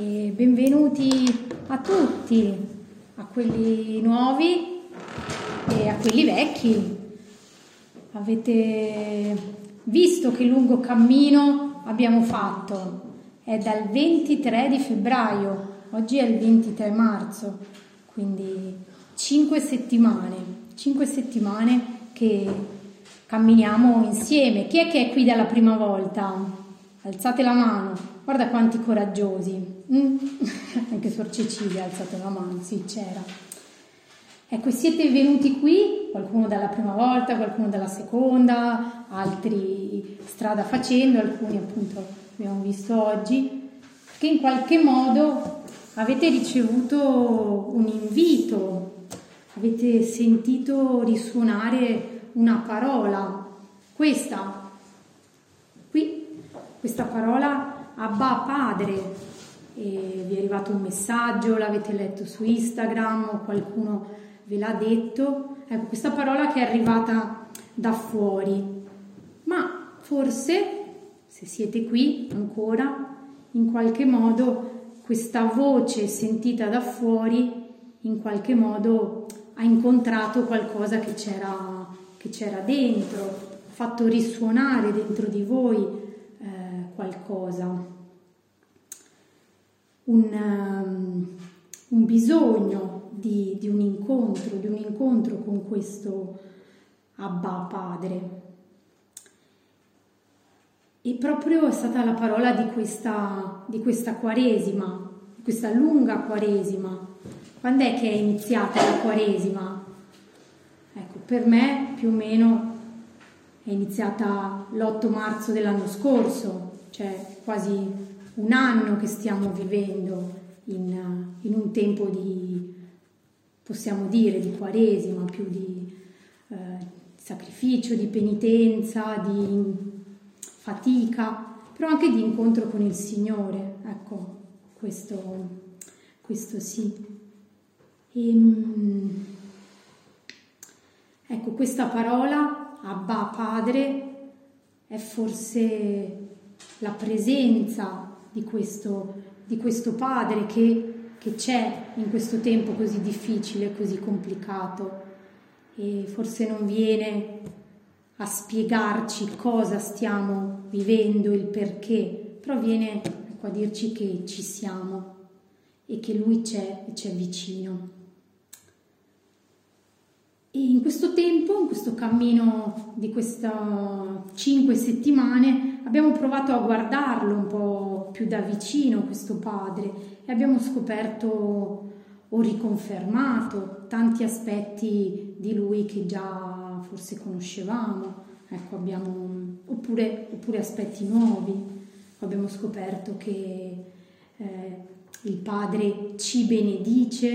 e benvenuti a tutti, a quelli nuovi e a quelli vecchi. Avete visto che lungo cammino abbiamo fatto? È dal 23 di febbraio, oggi è il 23 marzo, quindi 5 settimane, 5 settimane che camminiamo insieme. Chi è che è qui dalla prima volta? Alzate la mano, guarda quanti coraggiosi. Mm? Anche Sor Cecilia ha alzato la mano, sì, c'era. Ecco, siete venuti qui, qualcuno dalla prima volta, qualcuno dalla seconda, altri strada facendo, alcuni appunto abbiamo visto oggi, perché in qualche modo avete ricevuto un invito, avete sentito risuonare una parola, questa questa parola Abba Padre. Vi è arrivato un messaggio, l'avete letto su Instagram o qualcuno ve l'ha detto. Ecco, questa parola che è arrivata da fuori. Ma forse, se siete qui ancora, in qualche modo questa voce sentita da fuori, in qualche modo ha incontrato qualcosa che c'era, che c'era dentro, ha fatto risuonare dentro di voi qualcosa, un, um, un bisogno di, di, un incontro, di un incontro con questo Abba Padre. E proprio è stata la parola di questa, di questa Quaresima, questa lunga Quaresima. Quando è che è iniziata la Quaresima? Ecco, per me più o meno è iniziata l'8 marzo dell'anno scorso, cioè quasi un anno che stiamo vivendo in, in un tempo di, possiamo dire, di quaresima, più di eh, sacrificio, di penitenza, di fatica, però anche di incontro con il Signore, ecco, questo, questo sì. E, ehm, ecco, questa parola, Abba Padre, è forse la presenza di questo, di questo Padre che, che c'è in questo tempo così difficile, così complicato e forse non viene a spiegarci cosa stiamo vivendo, il perché, però viene ecco, a dirci che ci siamo e che Lui c'è e c'è vicino. E in questo tempo, in questo cammino di queste cinque settimane, abbiamo provato a guardarlo un po' più da vicino, questo padre, e abbiamo scoperto o riconfermato tanti aspetti di lui che già forse conoscevamo, ecco, abbiamo, oppure, oppure aspetti nuovi. Abbiamo scoperto che eh, il padre ci benedice,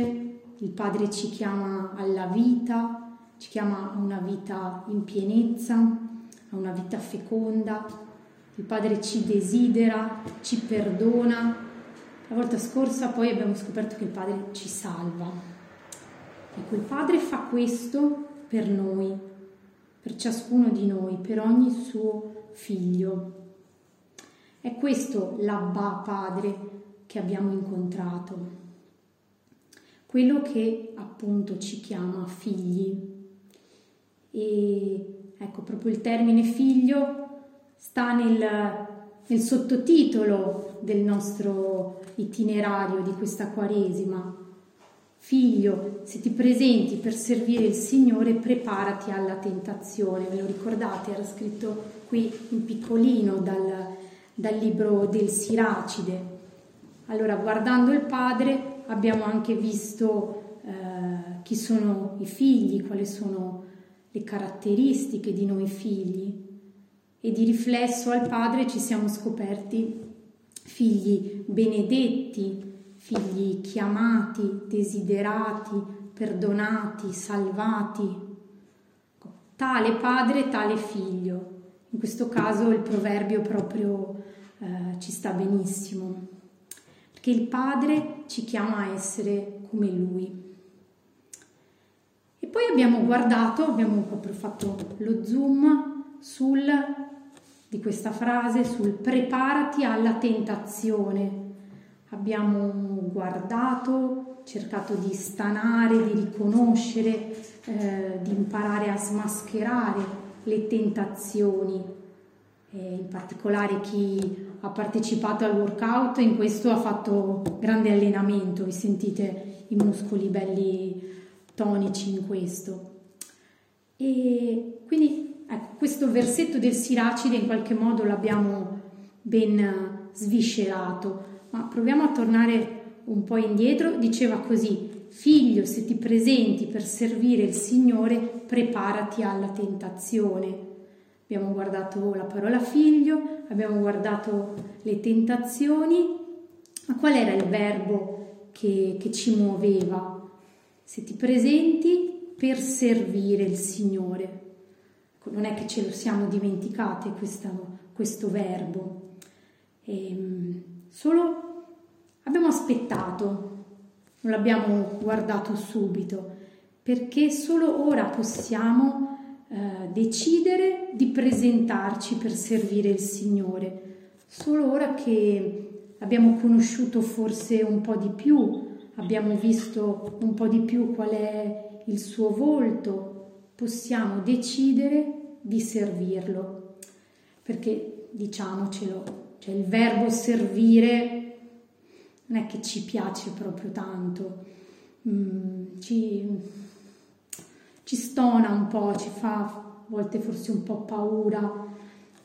il padre ci chiama alla vita, ci chiama a una vita in pienezza, a una vita feconda. Il Padre ci desidera, ci perdona. La volta scorsa poi abbiamo scoperto che il Padre ci salva. Ecco, il Padre fa questo per noi, per ciascuno di noi, per ogni suo figlio. È questo l'Abba Padre che abbiamo incontrato, quello che appunto ci chiama figli. E ecco, proprio il termine figlio sta nel, nel sottotitolo del nostro itinerario di questa Quaresima. Figlio, se ti presenti per servire il Signore, preparati alla tentazione. Ve lo ricordate? Era scritto qui in piccolino dal, dal libro del Siracide. Allora, guardando il Padre, abbiamo anche visto eh, chi sono i figli, quali sono le caratteristiche di noi figli e di riflesso al Padre ci siamo scoperti figli benedetti, figli chiamati, desiderati, perdonati, salvati. Tale padre, tale figlio. In questo caso il proverbio proprio eh, ci sta benissimo, perché il padre ci chiama a essere come lui. E poi abbiamo guardato, abbiamo proprio fatto lo zoom sul, di questa frase sul preparati alla tentazione. abbiamo guardato, cercato di stanare, di riconoscere, eh, di imparare a smascherare le tentazioni. E in particolare chi ha partecipato al workout in questo ha fatto grande allenamento, vi sentite i muscoli belli tonici in questo. E quindi ecco, questo versetto del Siracide in qualche modo l'abbiamo ben sviscerato, ma proviamo a tornare un po' indietro. Diceva così, figlio, se ti presenti per servire il Signore, preparati alla tentazione. Abbiamo guardato la parola figlio, abbiamo guardato le tentazioni, ma qual era il verbo che, che ci muoveva? Se ti presenti per servire il Signore. Non è che ce lo siamo dimenticate questa, questo verbo. E, ehm, solo abbiamo aspettato, non l'abbiamo guardato subito, perché solo ora possiamo eh, decidere di presentarci per servire il Signore. Solo ora che abbiamo conosciuto forse un po' di più, abbiamo visto un po' di più qual è il suo volto, possiamo decidere di servirlo. Perché diciamocelo, cioè il verbo servire non è che ci piace proprio tanto, mm, ci, ci stona un po', ci fa a volte forse un po' paura,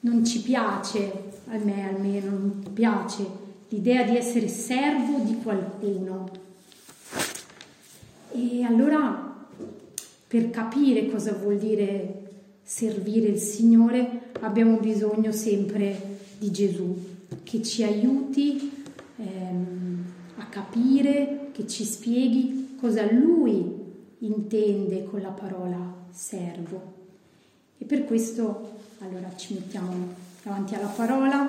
non ci piace, a me almeno non piace l'idea di essere servo di qualcuno. E allora per capire cosa vuol dire servire il Signore abbiamo bisogno sempre di Gesù che ci aiuti ehm, a capire, che ci spieghi cosa Lui intende con la parola servo. E per questo allora ci mettiamo davanti alla parola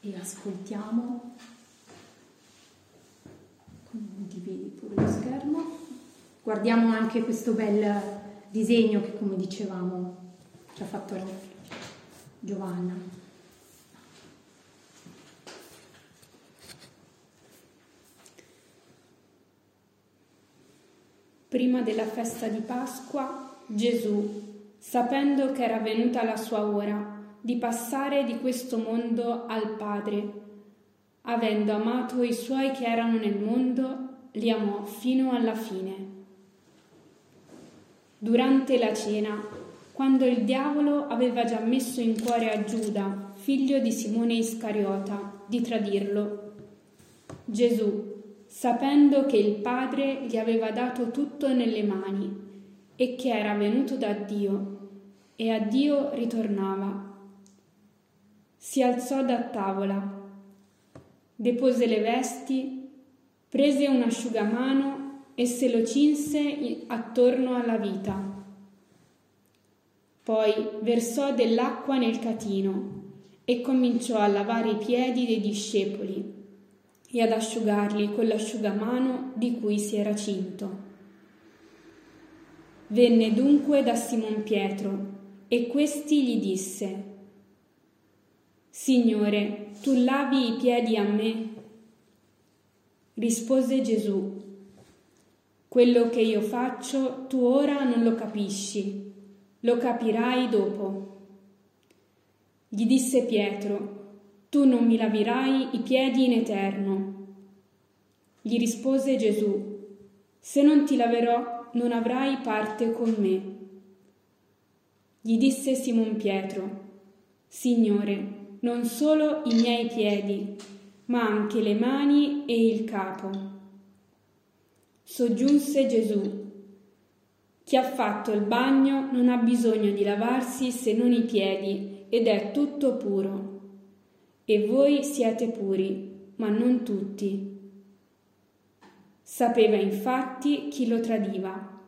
e ascoltiamo. Condividi pure lo schermo. Guardiamo anche questo bel disegno che, come dicevamo, ci ha fatto Giovanna. Prima della festa di Pasqua, Gesù, sapendo che era venuta la sua ora di passare di questo mondo al Padre, avendo amato i suoi che erano nel mondo, li amò fino alla fine. Durante la cena, quando il diavolo aveva già messo in cuore a Giuda, figlio di Simone Iscariota, di tradirlo, Gesù, sapendo che il Padre gli aveva dato tutto nelle mani e che era venuto da Dio e a Dio ritornava, si alzò da tavola, depose le vesti, prese un asciugamano e se lo cinse attorno alla vita. Poi versò dell'acqua nel catino e cominciò a lavare i piedi dei discepoli e ad asciugarli con l'asciugamano di cui si era cinto. Venne dunque da Simon Pietro e questi gli disse, Signore, tu lavi i piedi a me? Rispose Gesù, quello che io faccio tu ora non lo capisci, lo capirai dopo. Gli disse Pietro, tu non mi laverai i piedi in eterno. Gli rispose Gesù, se non ti laverò non avrai parte con me. Gli disse Simon Pietro, Signore, non solo i miei piedi, ma anche le mani e il capo. Soggiunse Gesù. Chi ha fatto il bagno non ha bisogno di lavarsi se non i piedi ed è tutto puro. E voi siete puri, ma non tutti. Sapeva infatti chi lo tradiva.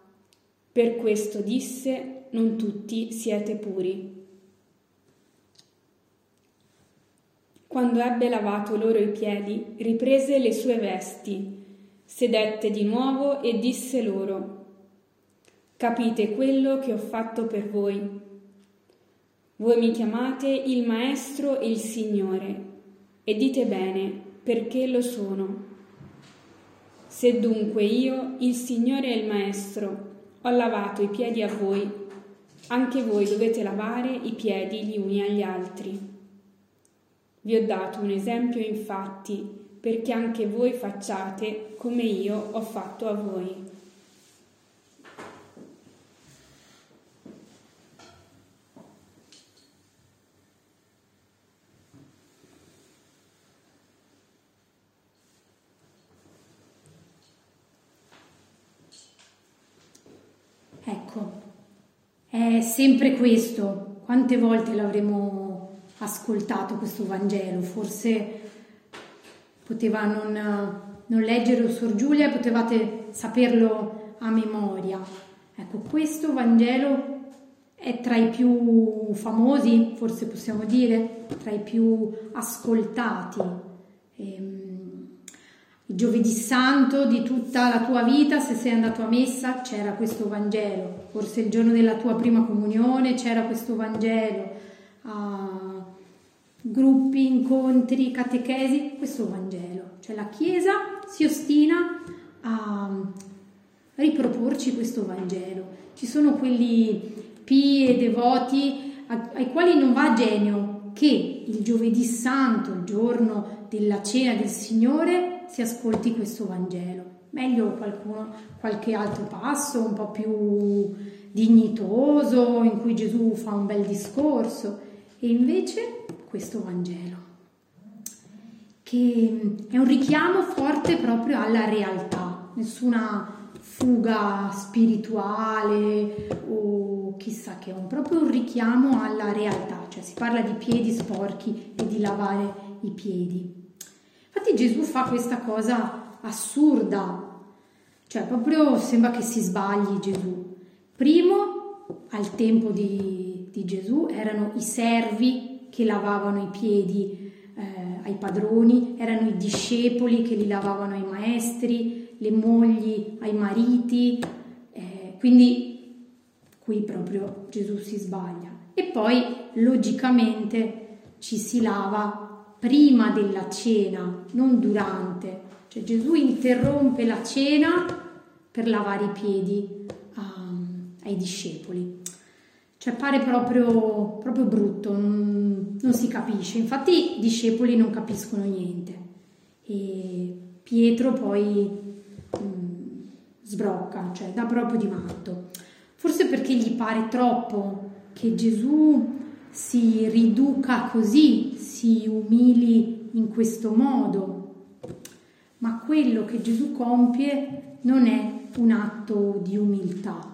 Per questo disse, non tutti siete puri. Quando ebbe lavato loro i piedi, riprese le sue vesti sedette di nuovo e disse loro, Capite quello che ho fatto per voi. Voi mi chiamate il Maestro e il Signore, e dite bene, perché lo sono. Se dunque io, il Signore e il Maestro, ho lavato i piedi a voi, anche voi dovete lavare i piedi gli uni agli altri. Vi ho dato un esempio infatti, perché anche voi facciate come io ho fatto a voi. È sempre questo. Quante volte l'avremo ascoltato questo Vangelo? Forse poteva non, non leggere Sor Giulia, potevate saperlo a memoria. Ecco, questo Vangelo è tra i più famosi, forse possiamo dire, tra i più ascoltati. Ehm, il giovedì santo di tutta la tua vita, se sei andato a messa, c'era questo Vangelo. Forse il giorno della tua prima comunione c'era questo Vangelo. A gruppi, incontri, catechesi, questo Vangelo. Cioè la Chiesa si ostina a riproporci questo Vangelo. Ci sono quelli pii e devoti ai quali non va genio che il giovedì santo, il giorno della cena del Signore, si ascolti questo Vangelo. Meglio qualcuno, qualche altro passo un po' più dignitoso in cui Gesù fa un bel discorso e invece questo Vangelo che è un richiamo forte proprio alla realtà, nessuna fuga spirituale o chissà che, è un, proprio un richiamo alla realtà, cioè si parla di piedi sporchi e di lavare i piedi. Infatti Gesù fa questa cosa assurda, cioè proprio sembra che si sbagli Gesù. Primo, al tempo di, di Gesù, erano i servi che lavavano i piedi eh, ai padroni, erano i discepoli che li lavavano ai maestri, le mogli ai mariti, eh, quindi qui proprio Gesù si sbaglia. E poi logicamente ci si lava prima della cena, non durante. Cioè Gesù interrompe la cena per lavare i piedi um, ai discepoli. Cioè pare proprio, proprio brutto, non, si capisce. Infatti i discepoli non capiscono niente. E Pietro poi um, sbrocca, cioè dà proprio di matto. Forse perché gli pare troppo che Gesù si riduca così, si umili in questo modo. Ma quello che Gesù compie non è un atto di umiltà,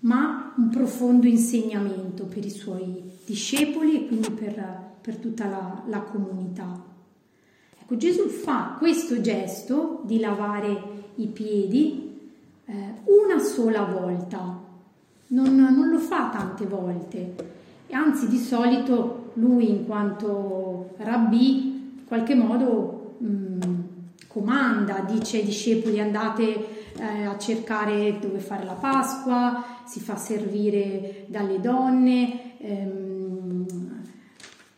ma un profondo insegnamento per i suoi discepoli e quindi per, per tutta la, la comunità. Ecco, Gesù fa questo gesto di lavare i piedi eh, una sola volta non, non lo fa tante volte e anzi di solito lui in quanto rabbì in qualche modo mh, mm, comanda, dice ai discepoli andate eh, a cercare dove fare la Pasqua, si fa servire dalle donne, ehm,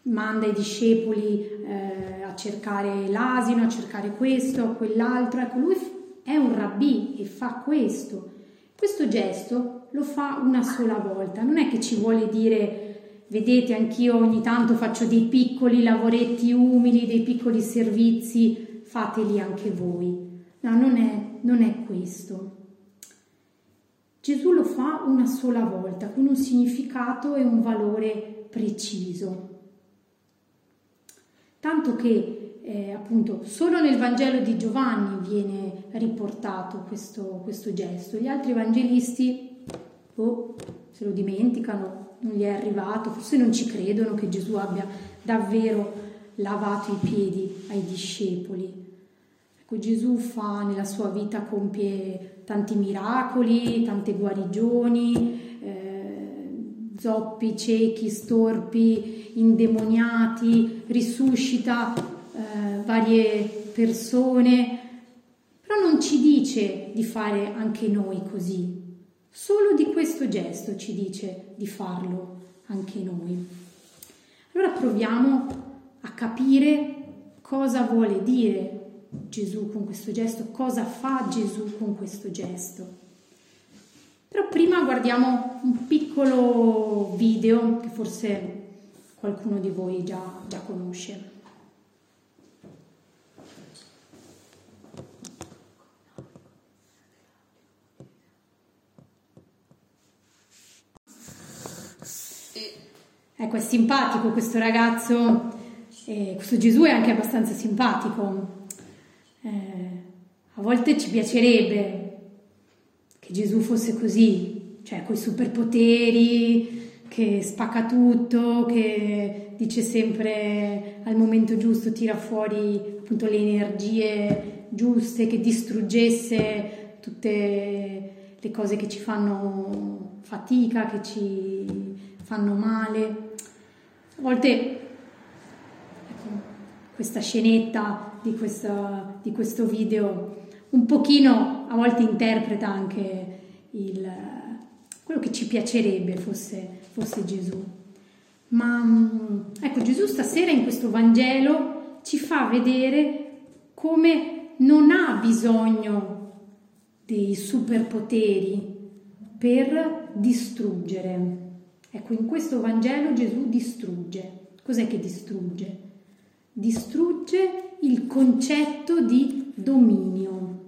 manda i discepoli eh, a cercare l'asino, a cercare questo, quell'altro. Ecco, lui è un rabbì e fa questo. Questo gesto lo fa una sola volta, non è che ci vuole dire vedete anch'io ogni tanto faccio dei piccoli lavoretti umili, dei piccoli servizi, fateli anche voi. No, non è, non è questo. Gesù lo fa una sola volta, con un significato e un valore preciso. Tanto che eh, appunto solo nel Vangelo di Giovanni viene riportato questo, questo gesto, gli altri evangelisti o se lo dimenticano, non gli è arrivato, forse non ci credono che Gesù abbia davvero lavato i piedi ai discepoli. Ecco, Gesù fa nella sua vita, compie tanti miracoli, tante guarigioni, eh, zoppi, ciechi, storpi, indemoniati, risuscita eh, varie persone, però non ci dice di fare anche noi così, Solo di questo gesto ci dice di farlo anche noi. Allora proviamo a capire cosa vuole dire Gesù con questo gesto, cosa fa Gesù con questo gesto. Però prima guardiamo un piccolo video che forse qualcuno di voi già, già conosce. Ecco, è simpatico questo ragazzo, eh, questo Gesù è anche abbastanza simpatico. Eh, a volte ci piacerebbe che Gesù fosse così, cioè con i superpoteri, che spacca tutto, che dice sempre al momento giusto, tira fuori appunto le energie giuste, che distruggesse tutte le cose che ci fanno fatica, che ci fanno male. A volte ecco, questa scenetta di, questa, di questo video un pochino a volte interpreta anche il, quello che ci piacerebbe fosse, fosse Gesù. Ma mm, ecco, Gesù stasera in questo Vangelo ci fa vedere come non ha bisogno dei superpoteri per distruggere. Ecco, in questo Vangelo Gesù distrugge. Cos'è che distrugge? Distrugge il concetto di dominio.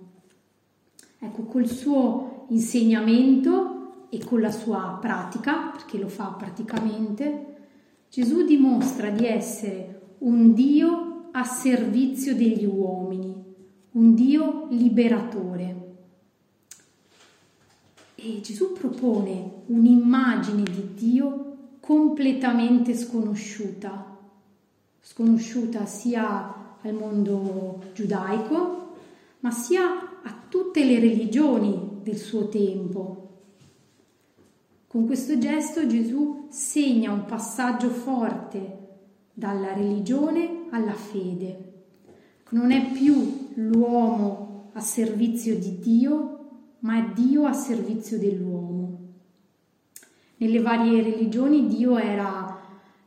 Ecco, col suo insegnamento e con la sua pratica, perché lo fa praticamente, Gesù dimostra di essere un Dio a servizio degli uomini, un Dio liberatore. E Gesù propone un'immagine di Dio completamente sconosciuta, sconosciuta sia al mondo giudaico, ma sia a tutte le religioni del suo tempo. Con questo gesto Gesù segna un passaggio forte dalla religione alla fede. Non è più l'uomo a servizio di Dio, ma è Dio a servizio dell'uomo. Nelle varie religioni Dio era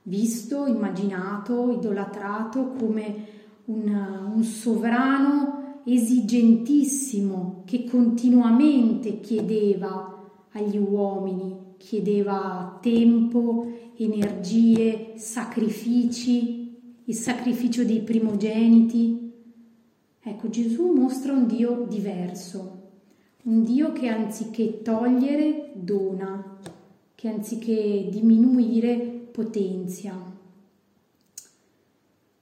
visto, immaginato, idolatrato come un, un sovrano esigentissimo che continuamente chiedeva agli uomini, chiedeva tempo, energie, sacrifici, il sacrificio dei primogeniti. Ecco, Gesù mostra un Dio diverso, un Dio che anziché togliere dona, che anziché diminuire potenzia.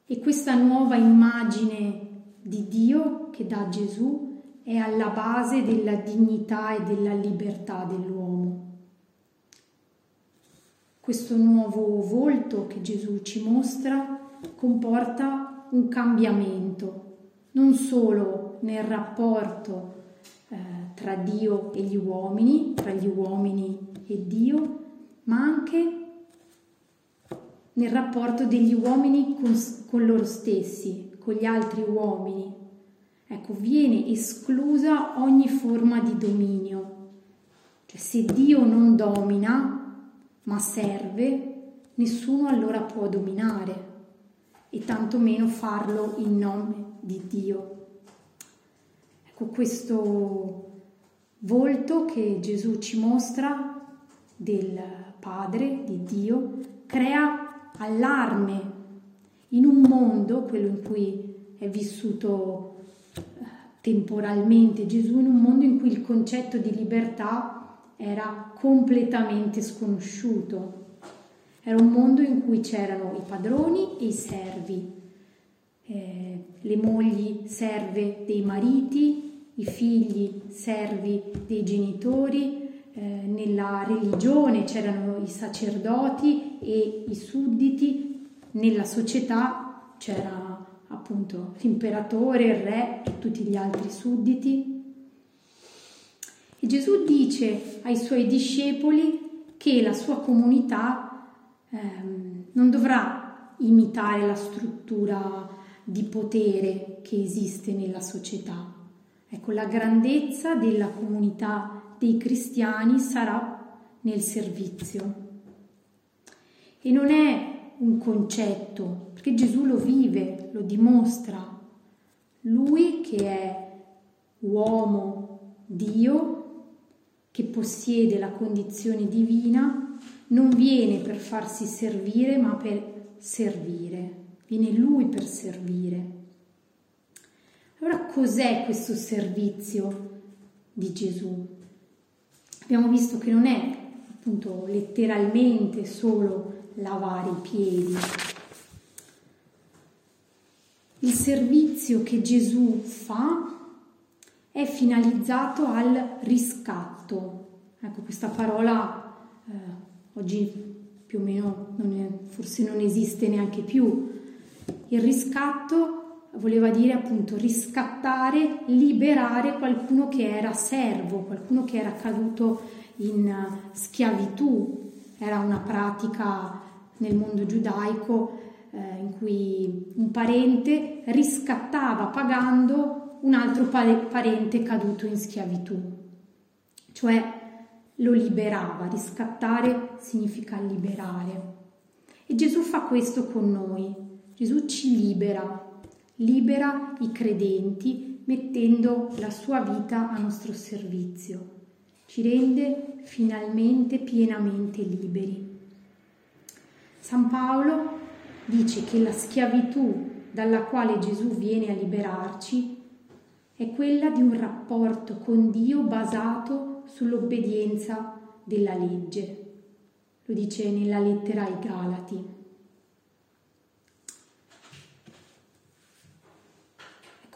E questa nuova immagine di Dio che dà Gesù è alla base della dignità e della libertà dell'uomo. Questo nuovo volto che Gesù ci mostra comporta un cambiamento, non solo nel rapporto eh, tra Dio e gli uomini, tra gli uomini e Dio, ma anche nel rapporto degli uomini con, con loro stessi, con gli altri uomini. Ecco, viene esclusa ogni forma di dominio. Cioè, se Dio non domina, ma serve, nessuno allora può dominare e tantomeno farlo in nome di Dio. Ecco questo volto che Gesù ci mostra del Padre, di Dio, crea allarme in un mondo, quello in cui è vissuto eh, temporalmente Gesù, in un mondo in cui il concetto di libertà era completamente sconosciuto. Era un mondo in cui c'erano i padroni e i servi, eh, le mogli serve dei mariti, i figli servi dei genitori, eh, nella religione c'erano i sacerdoti e i sudditi, nella società c'era appunto l'imperatore, il re e tutti gli altri sudditi. E Gesù dice ai suoi discepoli che la sua comunità ehm, non dovrà imitare la struttura di potere che esiste nella società. Ecco, la grandezza della comunità dei cristiani sarà nel servizio. E non è un concetto, perché Gesù lo vive, lo dimostra. Lui che è uomo, Dio, che possiede la condizione divina, non viene per farsi servire, ma per servire. Viene lui per servire. Allora cos'è questo servizio di Gesù? Abbiamo visto che non è appunto letteralmente solo lavare i piedi. Il servizio che Gesù fa è finalizzato al riscatto. Ecco, questa parola eh, oggi più o meno non è, forse non esiste neanche più. Il riscatto voleva dire appunto riscattare, liberare qualcuno che era servo, qualcuno che era caduto in schiavitù. Era una pratica nel mondo giudaico eh, in cui un parente riscattava pagando un altro parente caduto in schiavitù, cioè lo liberava, riscattare significa liberare. E Gesù fa questo con noi, Gesù ci libera, libera i credenti mettendo la sua vita a nostro servizio, ci rende finalmente pienamente liberi. San Paolo dice che la schiavitù dalla quale Gesù viene a liberarci è quella di un rapporto con Dio basato sull'obbedienza della legge. Lo dice nella lettera ai Galati.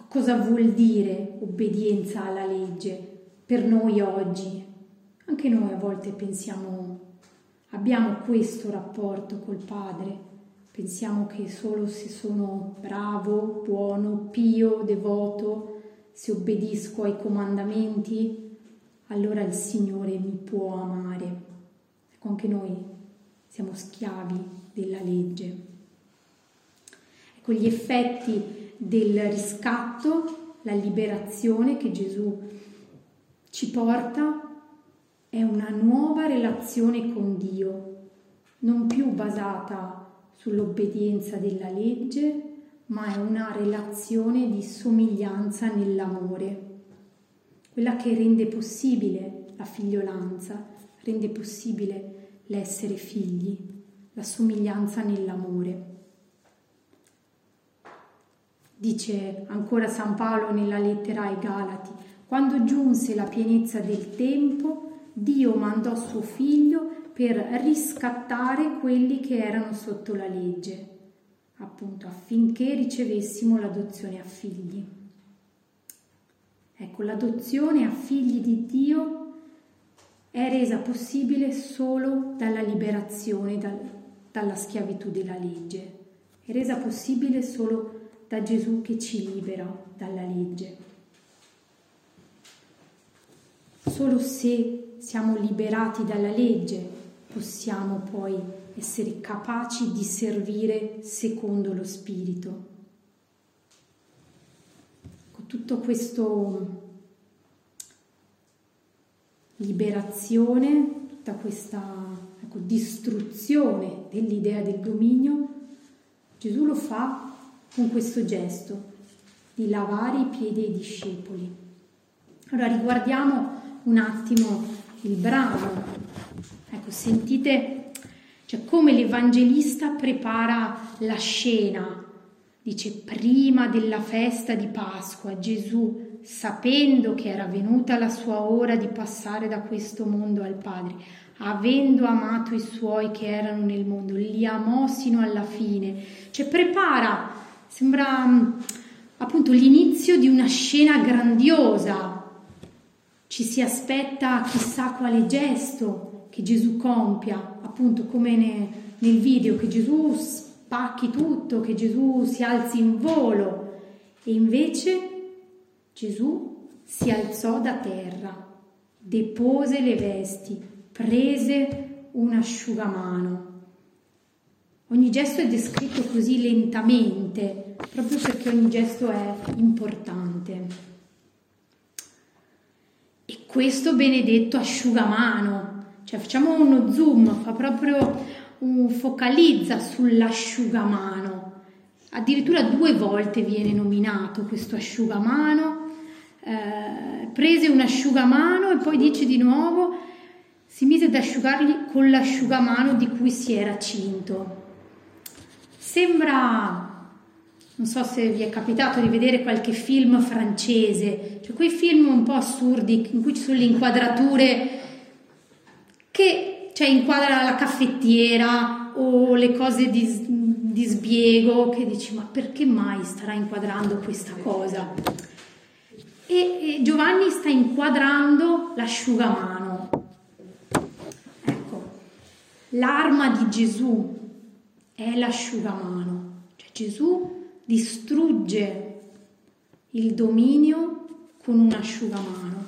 cosa vuol dire obbedienza alla legge per noi oggi. Anche noi a volte pensiamo, abbiamo questo rapporto col Padre, pensiamo che solo se sono bravo, buono, pio, devoto, se obbedisco ai comandamenti, allora il Signore mi può amare. Ecco, anche noi siamo schiavi della legge. Ecco, gli effetti del riscatto, la liberazione che Gesù ci porta è una nuova relazione con Dio, non più basata sull'obbedienza della legge, ma è una relazione di somiglianza nell'amore, quella che rende possibile la figliolanza, rende possibile l'essere figli, la somiglianza nell'amore. Dice ancora San Paolo nella lettera ai Galati, quando giunse la pienezza del tempo, Dio mandò suo figlio per riscattare quelli che erano sotto la legge, appunto affinché ricevessimo l'adozione a figli. Ecco, l'adozione a figli di Dio è resa possibile solo dalla liberazione dal, dalla schiavitù della legge, è resa possibile solo da Gesù che ci libera dalla legge. Solo se siamo liberati dalla legge possiamo poi essere capaci di servire secondo lo Spirito. Tutto questo liberazione, tutta questa ecco, distruzione dell'idea del dominio, Gesù lo fa con questo gesto di lavare i piedi ai discepoli. Allora riguardiamo un attimo il brano. Ecco, sentite cioè, come l'Evangelista prepara la scena. Dice, prima della festa di Pasqua, Gesù, sapendo che era venuta la sua ora di passare da questo mondo al Padre, avendo amato i suoi che erano nel mondo, li amò sino alla fine. Cioè, prepara Sembra mm, appunto l'inizio di una scena grandiosa. Ci si aspetta chissà quale gesto che Gesù compia, appunto come ne, nel video, che Gesù spacchi tutto, che Gesù si alzi in volo. E invece Gesù si alzò da terra, depose le vesti, prese un asciugamano Ogni gesto è descritto così lentamente, proprio perché ogni gesto è importante. Questo benedetto asciugamano, cioè facciamo uno zoom, fa proprio un, focalizza sull'asciugamano, addirittura due volte viene nominato questo asciugamano, eh, prese un asciugamano e poi dice di nuovo si mise ad asciugargli con l'asciugamano di cui si era cinto. Sembra, non so se vi è capitato di vedere qualche film francese, cioè quei film un po' assurdi in cui ci sono le inquadrature che cioè, inquadra la caffettiera o le cose di, di sbiego che dici ma perché mai starà inquadrando questa cosa? E, e Giovanni sta inquadrando l'asciugamano. Ecco, l'arma di Gesù è l'asciugamano, cioè Gesù distrugge il dominio con un asciugamano.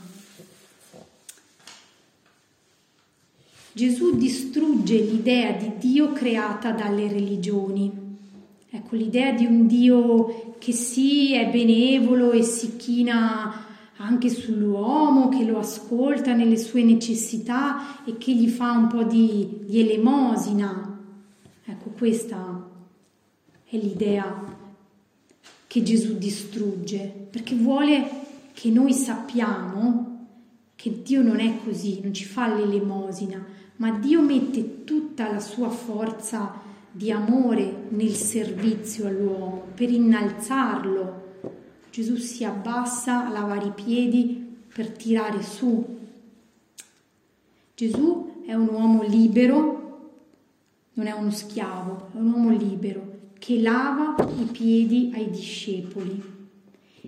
Gesù distrugge l'idea di Dio creata dalle religioni. Ecco, l'idea di un Dio che sì è benevolo e si china anche sull'uomo, che lo ascolta nelle sue necessità e che gli fa un po' di, di elemosina, Ecco, questa è l'idea che Gesù distrugge, perché vuole che noi sappiamo che Dio non è così, non ci fa l'elemosina, ma Dio mette tutta la sua forza di amore nel servizio all'uomo per innalzarlo. Gesù si abbassa a lavare i piedi per tirare su. Gesù è un uomo libero non è uno schiavo, è un uomo libero che lava i piedi ai discepoli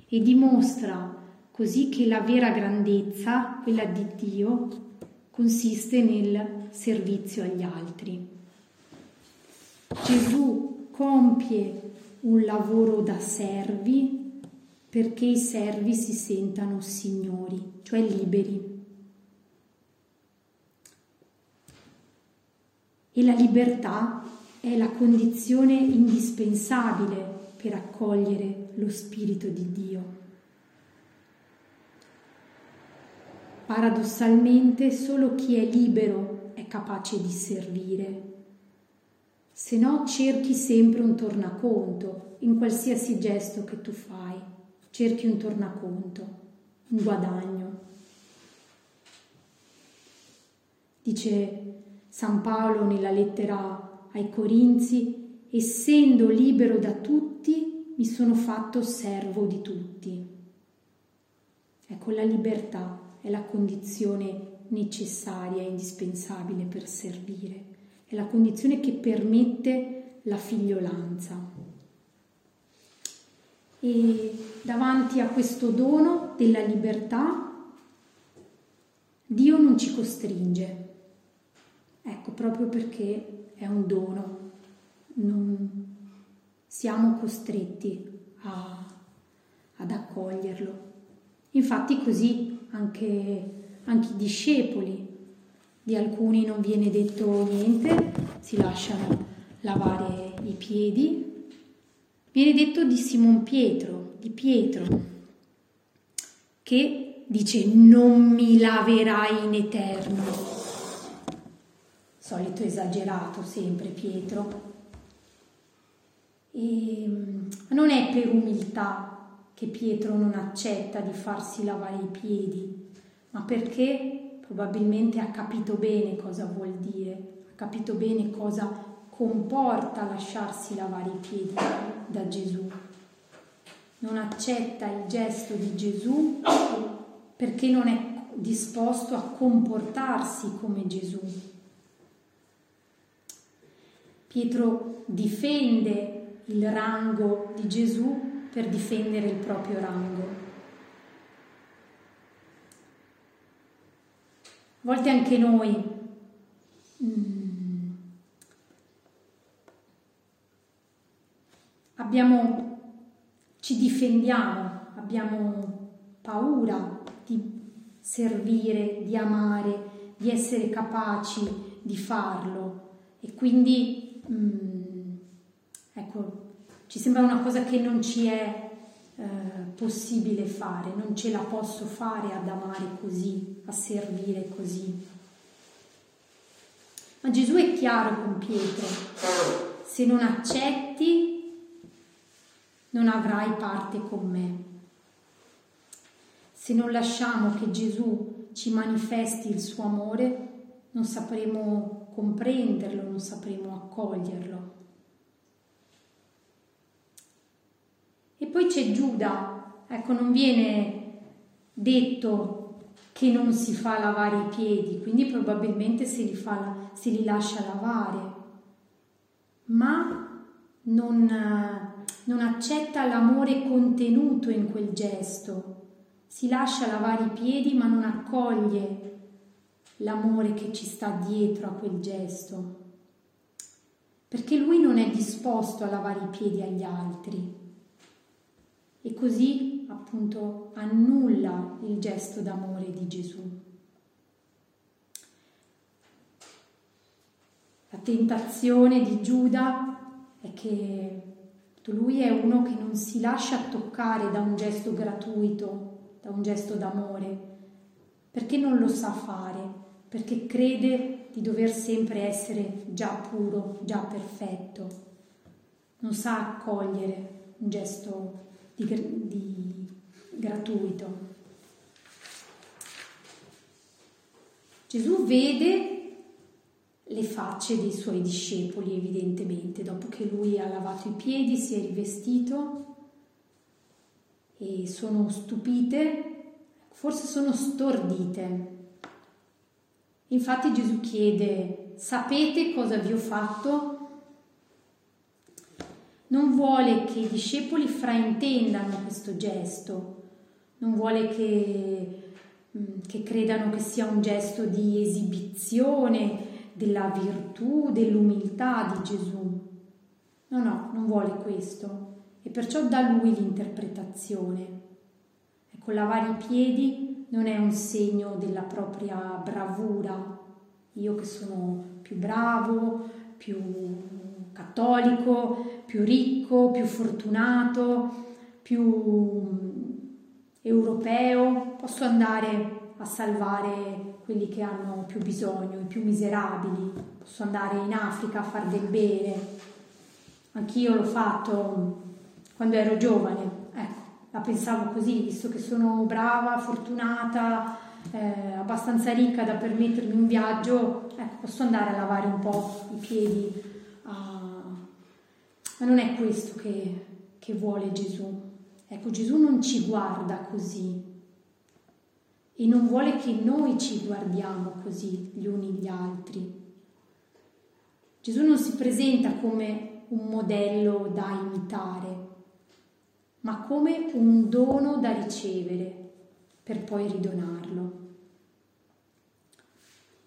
e dimostra così che la vera grandezza, quella di Dio, consiste nel servizio agli altri. Gesù compie un lavoro da servi perché i servi si sentano signori, cioè liberi. e la libertà è la condizione indispensabile per accogliere lo Spirito di Dio. Paradossalmente solo chi è libero è capace di servire, se no cerchi sempre un tornaconto in qualsiasi gesto che tu fai, cerchi un tornaconto, un guadagno. Dice San Paolo nella lettera ai Corinzi, essendo libero da tutti, mi sono fatto servo di tutti. Ecco, la libertà è la condizione necessaria e indispensabile per servire, è la condizione che permette la figliolanza. E davanti a questo dono della libertà, Dio non ci costringe, Ecco, proprio perché è un dono, non siamo costretti a, ad accoglierlo. Infatti così anche, anche i discepoli di alcuni non viene detto niente, si lasciano lavare i piedi. Viene detto di Simon Pietro, di Pietro, che dice non mi laverai in eterno solito esagerato sempre Pietro. E mm, non è per umiltà che Pietro non accetta di farsi lavare i piedi, ma perché probabilmente ha capito bene cosa vuol dire, ha capito bene cosa comporta lasciarsi lavare i piedi da Gesù. Non accetta il gesto di Gesù perché non è disposto a comportarsi come Gesù. Pietro difende il rango di Gesù per difendere il proprio rango. A volte anche noi mm, abbiamo, ci difendiamo, abbiamo paura di servire, di amare, di essere capaci di farlo e quindi mm, ecco, ci sembra una cosa che non ci è eh, possibile fare, non ce la posso fare ad amare così, a servire così. Ma Gesù è chiaro con Pietro, se non accetti non avrai parte con me. Se non lasciamo che Gesù ci manifesti il suo amore, non sapremo comprenderlo, non sapremo accoglierlo. E poi c'è Giuda, ecco, non viene detto che non si fa lavare i piedi, quindi probabilmente se li, fa, se li lascia lavare, ma non, non accetta l'amore contenuto in quel gesto, si lascia lavare i piedi ma non accoglie l'amore che ci sta dietro a quel gesto, perché lui non è disposto a lavare i piedi agli altri. E così appunto annulla il gesto d'amore di Gesù. La tentazione di Giuda è che lui è uno che non si lascia toccare da un gesto gratuito, da un gesto d'amore, perché non lo sa fare, perché crede di dover sempre essere già puro, già perfetto. Non sa accogliere un gesto di, di gratuito. Gesù vede le facce dei suoi discepoli, evidentemente, dopo che lui ha lavato i piedi, si è rivestito e sono stupite, forse sono stordite Infatti Gesù chiede, sapete cosa vi ho fatto? Non vuole che i discepoli fraintendano questo gesto, non vuole che, mm, che credano che sia un gesto di esibizione della virtù, dell'umiltà di Gesù. No, no, non vuole questo e perciò da lui l'interpretazione. Ecco, lavare i piedi non è un segno della propria bravura. Io che sono più bravo, più cattolico, più ricco, più fortunato, più mm, europeo, posso andare a salvare quelli che hanno più bisogno, i più miserabili, posso andare in Africa a far del bene. Anch'io l'ho fatto quando ero giovane, la pensavo così, visto che sono brava, fortunata, eh, abbastanza ricca da permettermi un viaggio, ecco, posso andare a lavare un po' i piedi. Uh, ma non è questo che, che vuole Gesù. Ecco, Gesù non ci guarda così e non vuole che noi ci guardiamo così gli uni gli altri. Gesù non si presenta come un modello da imitare, ma come un dono da ricevere per poi ridonarlo.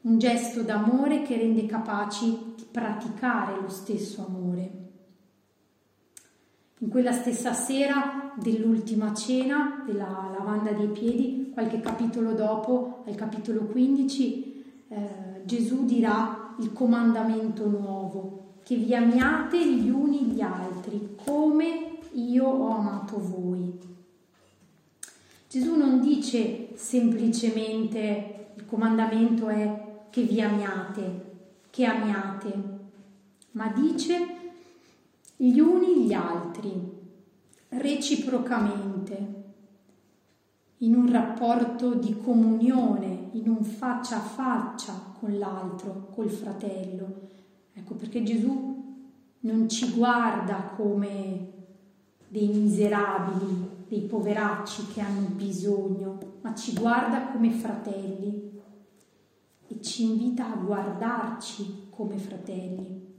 Un gesto d'amore che rende capaci di praticare lo stesso amore. In quella stessa sera dell'ultima cena della lavanda dei piedi, qualche capitolo dopo, al capitolo 15, eh, Gesù dirà il comandamento nuovo, che vi amiate gli uni gli altri come io ho amato voi. Gesù non dice semplicemente il comandamento è che vi amiate, che amiate, ma dice gli uni gli altri, reciprocamente, in un rapporto di comunione, in un faccia a faccia con l'altro, col fratello. Ecco perché Gesù non ci guarda come dei miserabili, dei poveracci che hanno bisogno, ma ci guarda come fratelli e ci invita a guardarci come fratelli.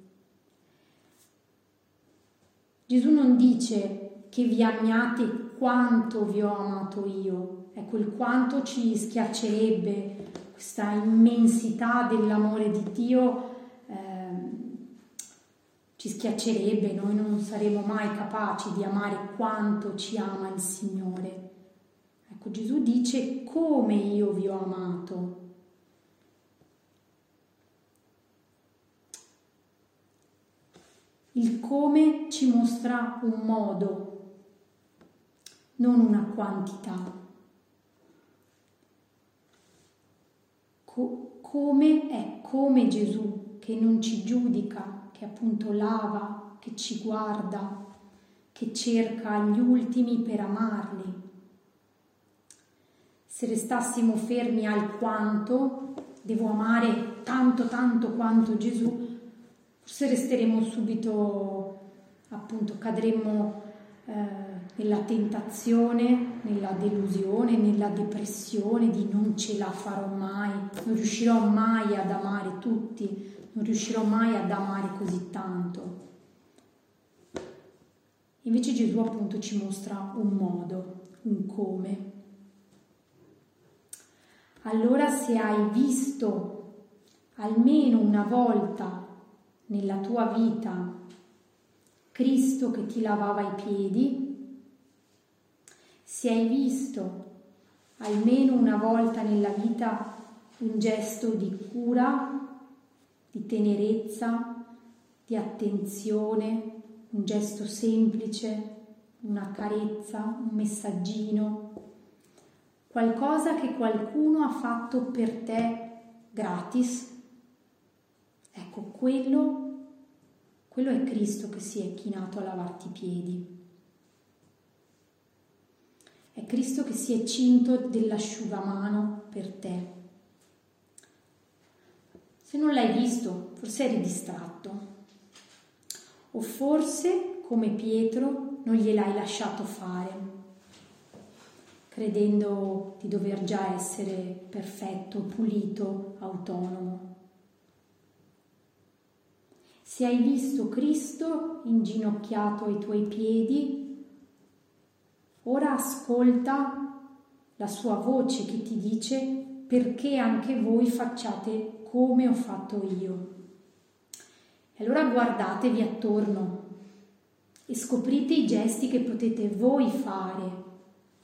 Gesù non dice che vi amiate quanto vi ho amato io, ecco il quanto ci schiaccerebbe questa immensità dell'amore di Dio ci schiaccerebbe, noi non saremo mai capaci di amare quanto ci ama il Signore. Ecco, Gesù dice come io vi ho amato. Il come ci mostra un modo, non una quantità. Co- come è come Gesù che non ci giudica, che appunto lava, che ci guarda, che cerca gli ultimi per amarli. Se restassimo fermi al quanto, devo amare tanto tanto quanto Gesù, forse resteremo subito, appunto, cadremmo eh, nella tentazione, nella delusione, nella depressione di non ce la farò mai, non riuscirò mai ad amare tutti, non riuscirò mai ad amare così tanto. Invece Gesù appunto ci mostra un modo, un come. Allora se hai visto almeno una volta nella tua vita Cristo che ti lavava i piedi, se hai visto almeno una volta nella vita un gesto di cura, di tenerezza, di attenzione, un gesto semplice, una carezza, un messaggino, qualcosa che qualcuno ha fatto per te gratis. Ecco, quello, quello è Cristo che si è chinato a lavarti i piedi. È Cristo che si è cinto dell'asciugamano per te. Se non l'hai visto, forse eri distratto o forse, come Pietro, non gliel'hai lasciato fare, credendo di dover già essere perfetto, pulito, autonomo. Se hai visto Cristo inginocchiato ai tuoi piedi, ora ascolta la sua voce che ti dice perché anche voi facciate come ho fatto io. E allora guardatevi attorno e scoprite i gesti che potete voi fare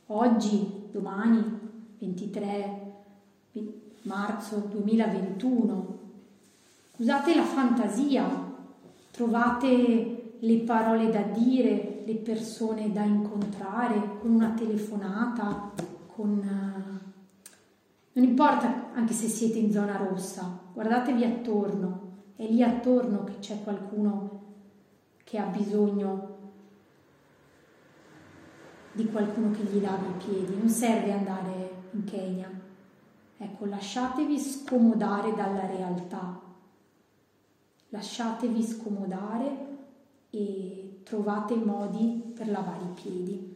oggi, domani, 23 marzo 2021. Usate la fantasia, trovate le parole da dire, le persone da incontrare con una telefonata, con... Non importa anche se siete in zona rossa, guardatevi attorno è lì attorno che c'è qualcuno che ha bisogno di qualcuno che gli lavi i piedi, non serve andare in Kenya. Ecco, lasciatevi scomodare dalla realtà, lasciatevi scomodare e trovate modi per lavare i piedi.